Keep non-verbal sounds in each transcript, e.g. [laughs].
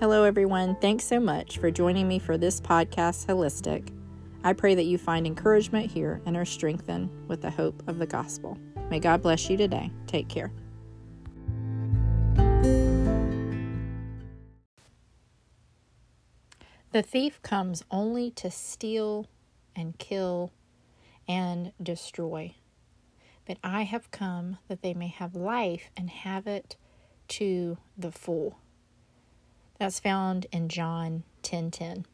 Hello, everyone. Thanks so much for joining me for this podcast, Holistic. I pray that you find encouragement here and are strengthened with the hope of the gospel. May God bless you today. Take care. The thief comes only to steal and kill and destroy. But I have come that they may have life and have it to the full. That's found in John 10:10. 10, 10.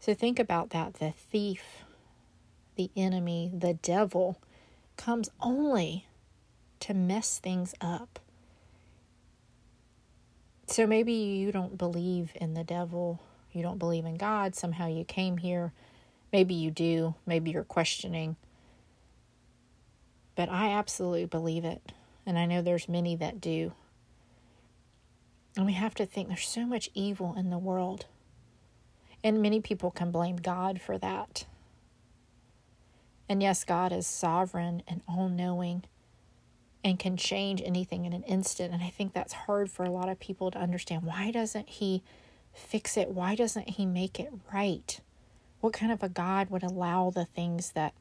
So think about that. The thief, the enemy, the devil comes only to mess things up. So maybe you don't believe in the devil, you don't believe in God, somehow you came here. Maybe you do, maybe you're questioning. But I absolutely believe it, and I know there's many that do. And we have to think there's so much evil in the world. And many people can blame God for that. And yes, God is sovereign and all knowing and can change anything in an instant. And I think that's hard for a lot of people to understand. Why doesn't He fix it? Why doesn't He make it right? What kind of a God would allow the things that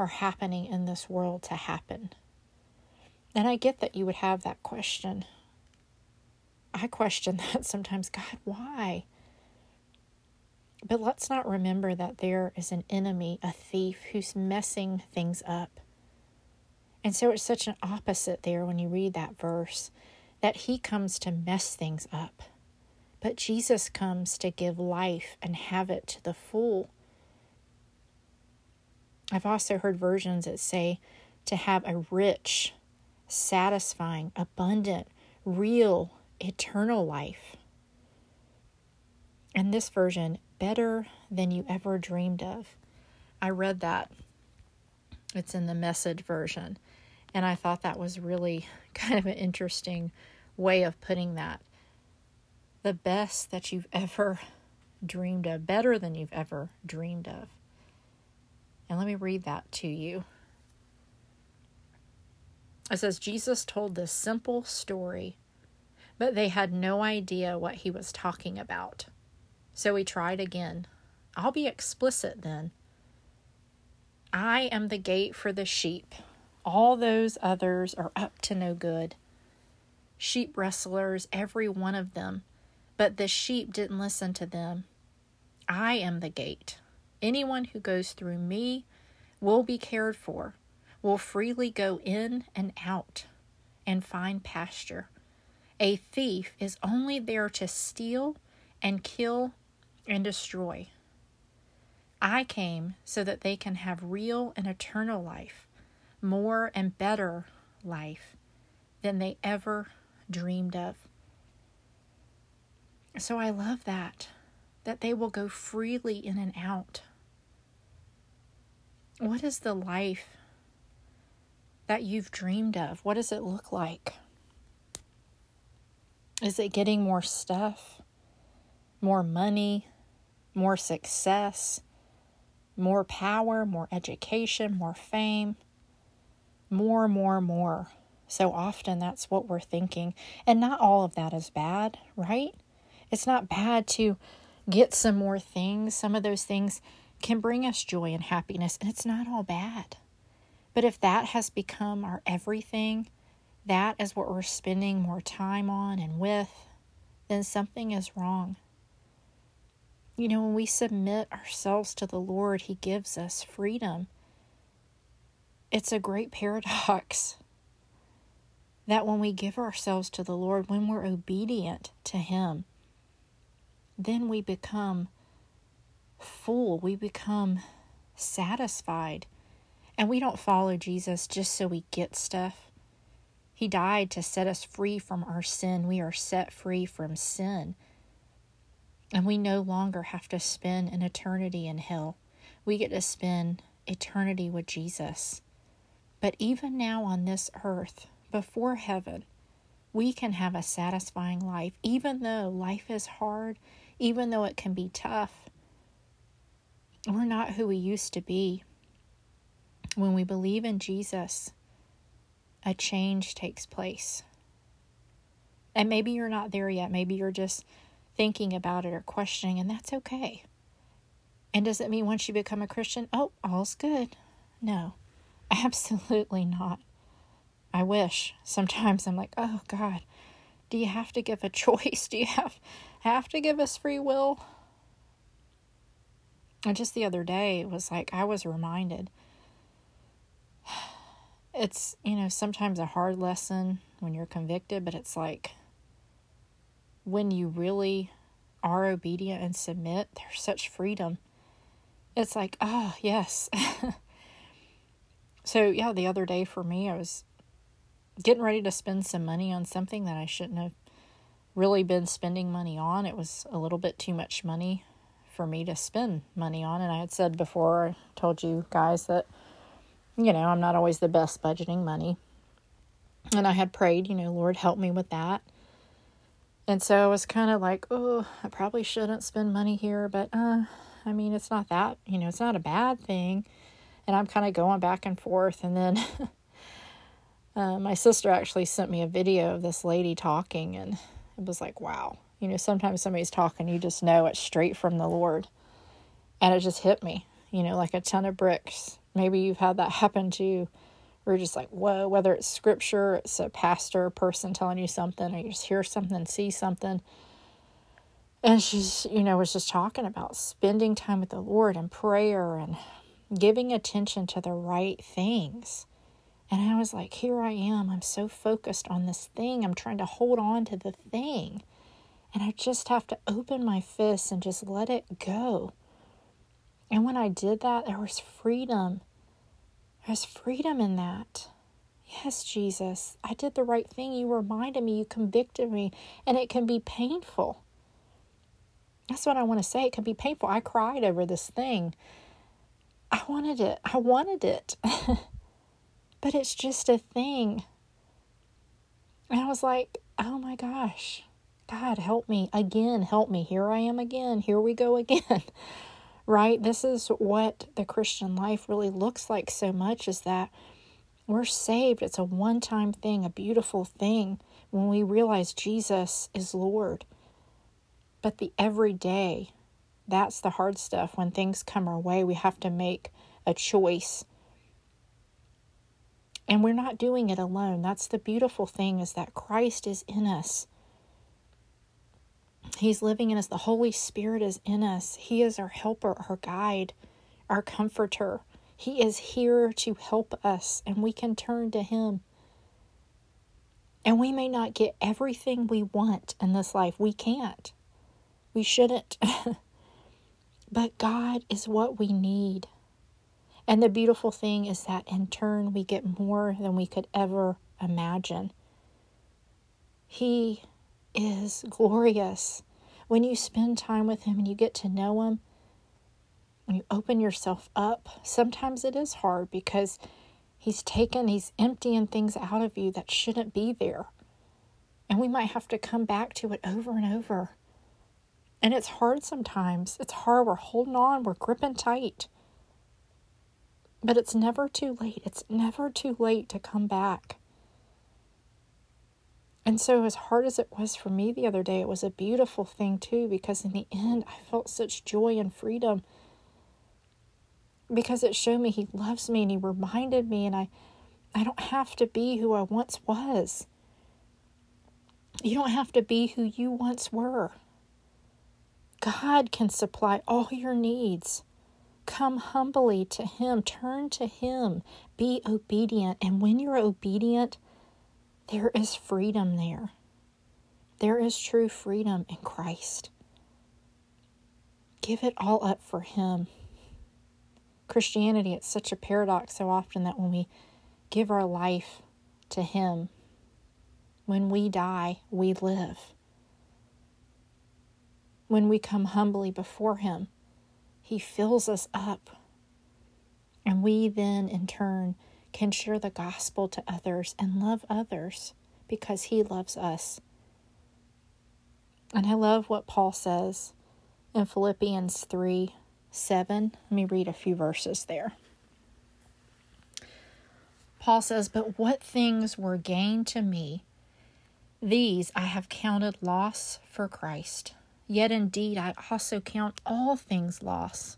are happening in this world to happen? And I get that you would have that question. I question [laughs] that sometimes God, why? But let's not remember that there is an enemy, a thief, who's messing things up. And so it's such an opposite there when you read that verse that he comes to mess things up. But Jesus comes to give life and have it to the full. I've also heard versions that say to have a rich, satisfying, abundant, real eternal life. And this version, better than you ever dreamed of. I read that. It's in the message version. And I thought that was really [laughs] kind of an interesting way of putting that. The best that you've ever dreamed of, better than you've ever dreamed of. And let me read that to you. It says Jesus told this simple story but they had no idea what he was talking about. So he tried again. I'll be explicit then. I am the gate for the sheep. All those others are up to no good. Sheep wrestlers, every one of them, but the sheep didn't listen to them. I am the gate. Anyone who goes through me will be cared for, will freely go in and out and find pasture. A thief is only there to steal and kill and destroy. I came so that they can have real and eternal life, more and better life than they ever dreamed of. So I love that, that they will go freely in and out. What is the life that you've dreamed of? What does it look like? Is it getting more stuff, more money, more success, more power, more education, more fame? More, more, more. So often that's what we're thinking. And not all of that is bad, right? It's not bad to get some more things. Some of those things can bring us joy and happiness, and it's not all bad. But if that has become our everything, that is what we're spending more time on and with, then something is wrong. You know, when we submit ourselves to the Lord, He gives us freedom. It's a great [laughs] paradox that when we give ourselves to the Lord, when we're obedient to Him, then we become full, we become satisfied. And we don't follow Jesus just so we get stuff. He died to set us free from our sin. We are set free from sin. And we no longer have to spend an eternity in hell. We get to spend eternity with Jesus. But even now on this earth, before heaven, we can have a satisfying life, even though life is hard, even though it can be tough. We're not who we used to be. When we believe in Jesus, a change takes place. And maybe you're not there yet. Maybe you're just thinking about it or questioning, and that's okay. And does it mean once you become a Christian, oh, all's good? No, [laughs] absolutely not. I wish. Sometimes I'm like, oh God, do you have to give a [laughs] choice? Do you have have to give us free will? And just the other day, it was like I was reminded. It's, you know, sometimes a hard lesson when you're convicted, but it's like when you really are obedient and submit, there's such freedom. It's like, ah, oh, yes. [laughs] so, yeah, the other day for me, I was getting ready to spend some money on something that I shouldn't have really been spending money on. It was a little bit too much money for me to spend money on. And I had said before, I told you guys that, you know, I'm not always the best budgeting money. And I had prayed, you know, Lord, help me with that. And so I was kind of like, oh, I probably shouldn't spend money here, but uh, I mean, it's not that, you know, it's not a bad thing. And I'm kind of going back and forth. And then [laughs] uh, my sister actually sent me a video of this lady talking, and it was like, wow. You know, sometimes somebody's talking, you just know it's straight from the Lord. And it just hit me, you know, like a ton of bricks. Maybe you've had that happen to you. We're just like, whoa, whether it's scripture, it's a pastor, a person telling you something, or you just hear something, see something. And she's, you know, was just talking about spending time with the Lord and prayer and giving attention to the right things. And I was like, here I am. I'm so focused on this thing. I'm trying to hold on to the thing. And I just have to open my fists and just let it go. And when I did that, there was freedom. There's freedom in that. Yes, Jesus, I did the right thing. You reminded me, you convicted me, and it can be painful. That's what I want to say. It can be painful. I cried over this thing. I wanted it. I wanted it. [laughs] but it's just a thing. And I was like, oh my gosh, God, help me again, help me. Here I am again. Here we go again. [laughs] right? This is what the Christian life really looks like so much is that we're saved. It's a one time thing, a beautiful thing when we realize Jesus is Lord. But the everyday, that's the hard stuff. When things come our way, we have to make a choice and we're not doing it alone. That's the beautiful thing is that Christ is in us. He's living in us. The Holy Spirit is in us. He is our helper, our guide, our comforter. He is here to help us, and we can turn to Him. And we may not get everything we want in this life. We can't. We shouldn't. [laughs] but God is what we need. And the beautiful thing is that in turn, we get more than we could ever imagine. He is glorious. When you spend time with Him and you get to know Him, when you open yourself up, sometimes it is hard because He's taken, He's emptying things out of you that shouldn't be there. And we might have to come back to it over and over. And it's hard sometimes. It's hard. We're holding on, we're gripping tight. But it's never too late. It's never too late to come back. And so, as hard as it was for me the other day, it was a beautiful thing too, because in the end, I felt such joy and freedom because it showed me He loves me and He reminded me, and I, I don't have to be who I once was. You don't have to be who you once were. God can supply all your needs. Come humbly to Him, turn to Him, be obedient. And when you're obedient, there is freedom there. There is true freedom in Christ. Give it all up for Him. Christianity, it's such a paradox so often that when we give our life to Him, when we die, we live. When we come humbly before Him, he fills us up. And we then, in turn, can share the gospel to others and love others because He loves us. And I love what Paul says in Philippians 3 7. Let me read a few verses there. Paul says, But what things were gain to me, These I have counted loss for Christ. Yet indeed I also count all things loss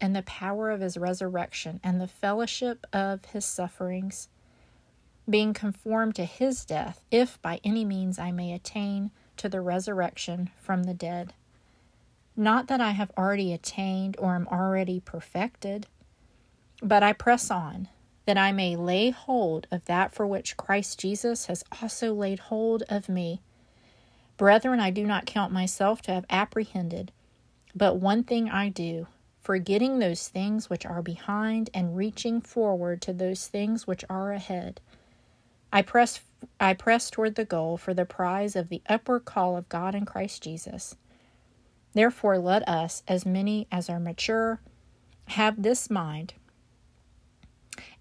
and the power of his resurrection and the fellowship of his sufferings, being conformed to his death, if by any means I may attain to the resurrection from the dead. Not that I have already attained or am already perfected, but I press on, that I may lay hold of that for which Christ Jesus has also laid hold of me. Brethren, I do not count myself to have apprehended, but one thing I do forgetting those things which are behind and reaching forward to those things which are ahead. I press I press toward the goal for the prize of the upward call of God in Christ Jesus. Therefore let us, as many as are mature, have this mind.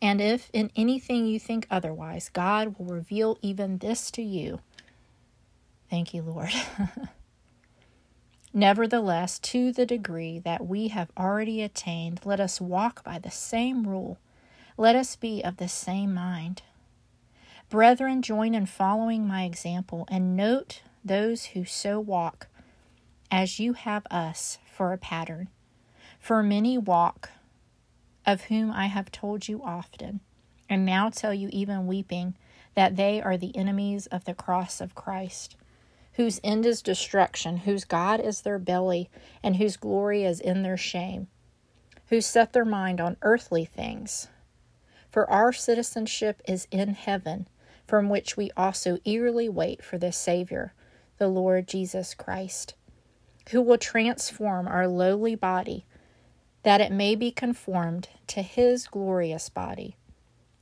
And if in anything you think otherwise, God will reveal even this to you. Thank you, Lord. [laughs] Nevertheless, to the degree that we have already attained, let us walk by the same rule. Let us be of the same mind. Brethren, join in following my example and note those who so walk, as you have us for a pattern. For many walk, of whom I have told you often, and now tell you even weeping, that they are the enemies of the cross of Christ whose end is destruction, whose God is their belly, and whose glory is in their shame, who set their mind on earthly things. For our citizenship is in heaven, from which we also eagerly wait for the Savior, the Lord Jesus Christ, who will transform our lowly body, that it may be conformed to his glorious body,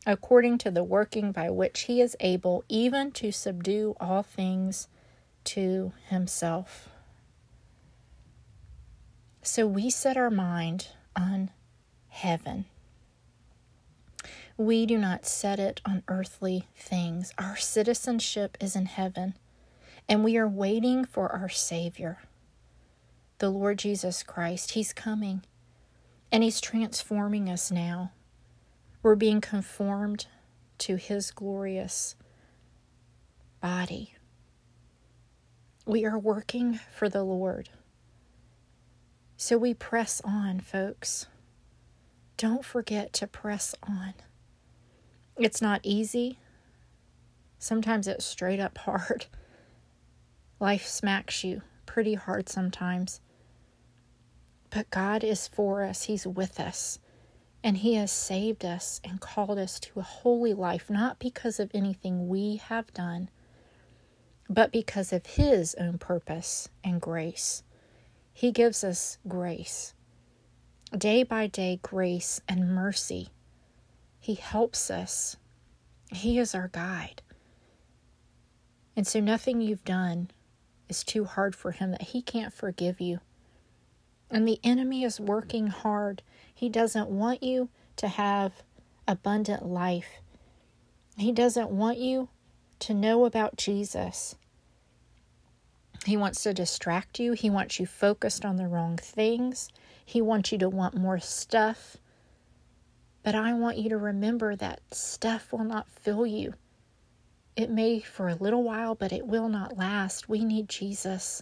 according to the working by which he is able even to subdue all things to himself. So we set our mind on heaven. We do not set it on earthly things. Our citizenship is in heaven, and we are waiting for our Savior, the Lord Jesus Christ. He's coming, and He's transforming us now. We're being conformed to His glorious body. We are working for the Lord. So we press on, folks. Don't forget to press on. It's not easy. Sometimes it's straight up hard. [laughs] Life smacks you pretty hard sometimes. But God is for us, He's with us. And He has saved us and called us to a holy life, not because of anything we have done but because of His own purpose and grace. He gives us grace. Day by day, grace and mercy. He helps us. He is our guide. And so, nothing you've done is too hard for Him that He can't forgive you. And the enemy is working hard. He doesn't want you to have abundant life. He doesn't want you to know about Jesus. He wants to distract you. He wants you focused on the wrong things. He wants you to want more stuff. But I want you to remember that stuff will not fill you. It may for a little while, but it will not last. We need Jesus.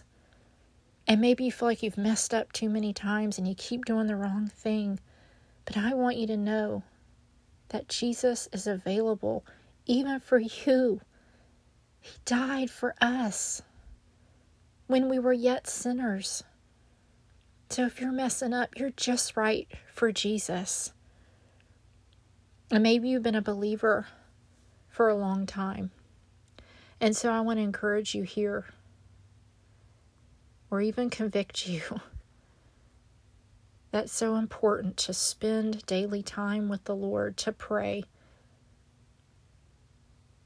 And maybe you feel like you've messed up too many times and you keep doing the wrong thing. But I want you to know that Jesus is available even for you. He died for us when we were yet sinners. So if you're messing up, you're just right for Jesus. And maybe you've been a believer for a long time. And so I want to encourage you here, or even convict you. [laughs] That's so important to spend daily time with the Lord, to pray,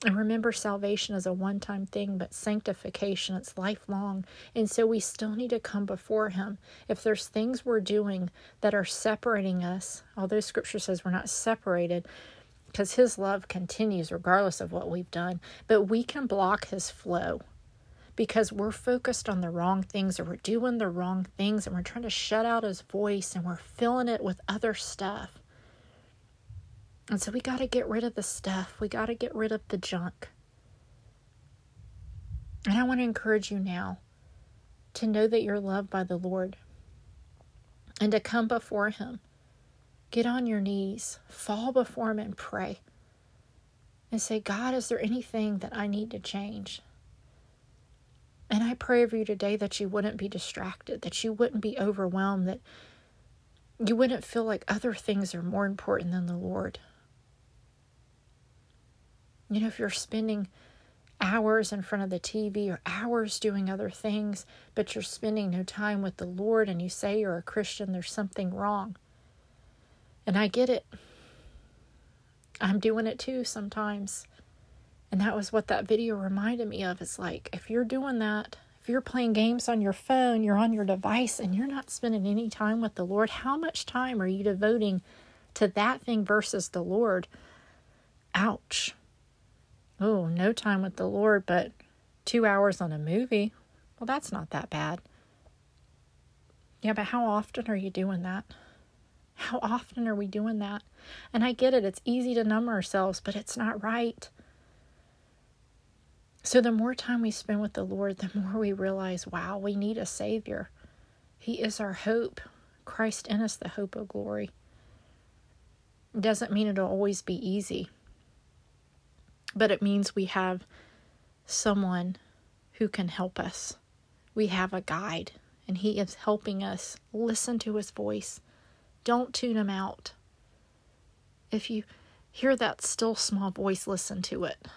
And remember, salvation is a one time thing, but sanctification, it's lifelong. And so we still need to come before Him. If there's things we're doing that are separating us, although Scripture says we're not separated, because His love continues regardless of what we've done, but we can block His flow because we're focused on the wrong things or we're doing the wrong things and we're trying to shut out His voice and we're filling it with other stuff. And so we got to get rid of the stuff. We got to get rid of the junk. And I want to encourage you now to know that you're loved by the Lord and to come before Him. Get on your knees, fall before Him, and pray. And say, God, is there anything that I need to change? And I pray for you today that you wouldn't be distracted, that you wouldn't be overwhelmed, that you wouldn't feel like other things are more important than the Lord. You know, if you're spending hours in front of the TV or hours doing other things, but you're spending no time with the Lord and you say you're a Christian, there's something wrong. And I get it. I'm doing it too sometimes. And that was what that video reminded me of. It's like, if you're doing that, if you're playing games on your phone, you're on your device, and you're not spending any time with the Lord, how much time are you devoting to that thing versus the Lord? Ouch oh, no time with the Lord, but two hours on a movie. Well, that's not that bad. Yeah, but how often are you doing that? How often are we doing that? And I get it, it's easy to numb ourselves, but it's not right. So, the more time we spend with the Lord, the more we realize, wow, we need a Savior. He is our hope. Christ in us, the hope of glory. Doesn't mean it'll always be easy but it means we have someone who can help us. We have a guide, and He is helping us listen to His voice. Don't tune Him out. If you hear that still small voice, listen to it.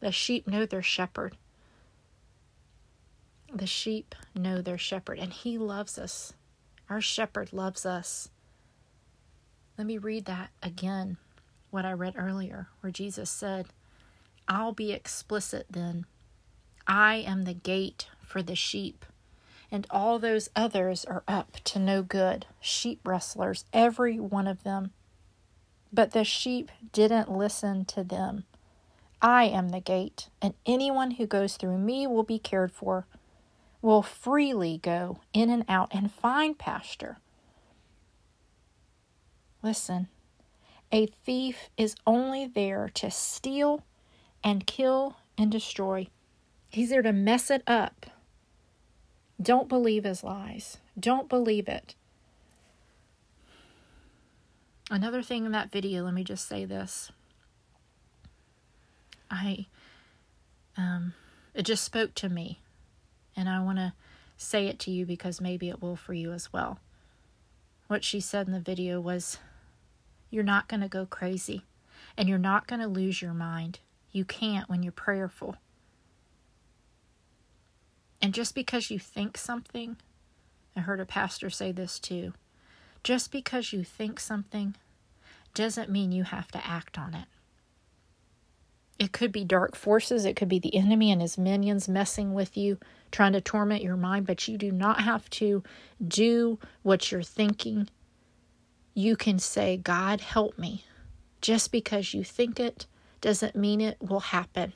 The sheep know their shepherd. The sheep know their shepherd, and He loves us. Our shepherd loves us. Let me read that again what I read earlier, where Jesus said, I'll be explicit then. I am the gate for the sheep, and all those others are up to no good, sheep rustlers, every one of them. But the sheep didn't listen to them. I am the gate, and anyone who goes through me will be cared for, will freely go in and out and find pasture. Listen, a thief is only there to steal and kill and destroy. He's there to mess it up. Don't believe his lies. Don't believe it. Another thing in that video, let me just say this. I um it just spoke to me and I want to say it to you because maybe it will for you as well. What she said in the video was you're not going to go crazy and you're not going to lose your mind. You can't when you're prayerful. And just because you think something, I heard a pastor say this too. Just because you think something doesn't mean you have to act on it. It could be dark forces, it could be the enemy and his minions messing with you, trying to torment your mind, but you do not have to do what you're thinking you can say, God, help me. Just because you think it doesn't mean it will happen.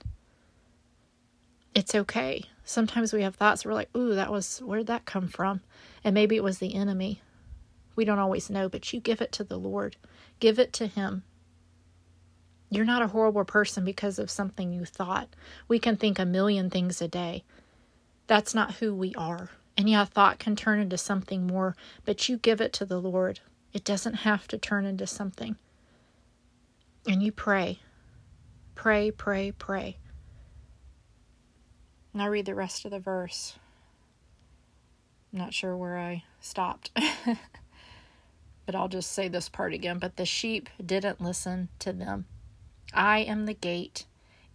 It's okay. Sometimes we have thoughts, we're like, ooh, that was, where'd that come from? And maybe it was the enemy. We don't always know, but you give it to the Lord, give it to Him. You're not a horrible person because of something you thought. We can think a million things a day. That's not who we are. And yeah, thought can turn into something more, but you give it to the Lord. It doesn't have to turn into something. And you pray. Pray, pray, pray. Now read the rest of the verse. I'm not sure where I stopped. [laughs] but I'll just say this part again. But the sheep didn't listen to them. I am the gate.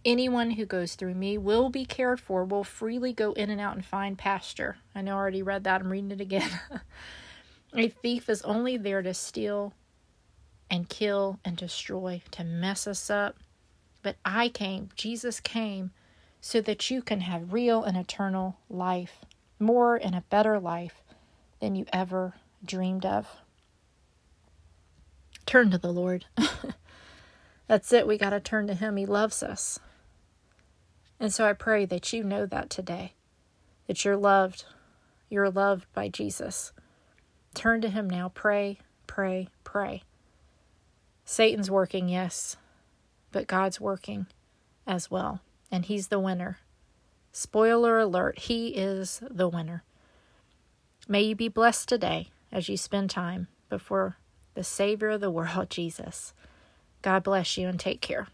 Anyone who goes through me will be cared for, will freely go in and out and find pasture. I know I already read that. I'm reading it again. [laughs] A thief is only there to steal and kill and destroy, to mess us up. but I came, Jesus came, so that you can have real and eternal life, more and a better life than you ever dreamed of. Turn to the Lord. [laughs] That's it. We got to turn to Him. He loves us. And so I pray that you know that today, that you're loved. You're loved by Jesus. Turn to Him now. Pray, pray, pray. Satan's working, yes, but God's working as well. And He's the winner. Spoiler alert, He is the winner. May you be blessed today as you spend time before the Savior of the world, [laughs] Jesus. God bless you and take care.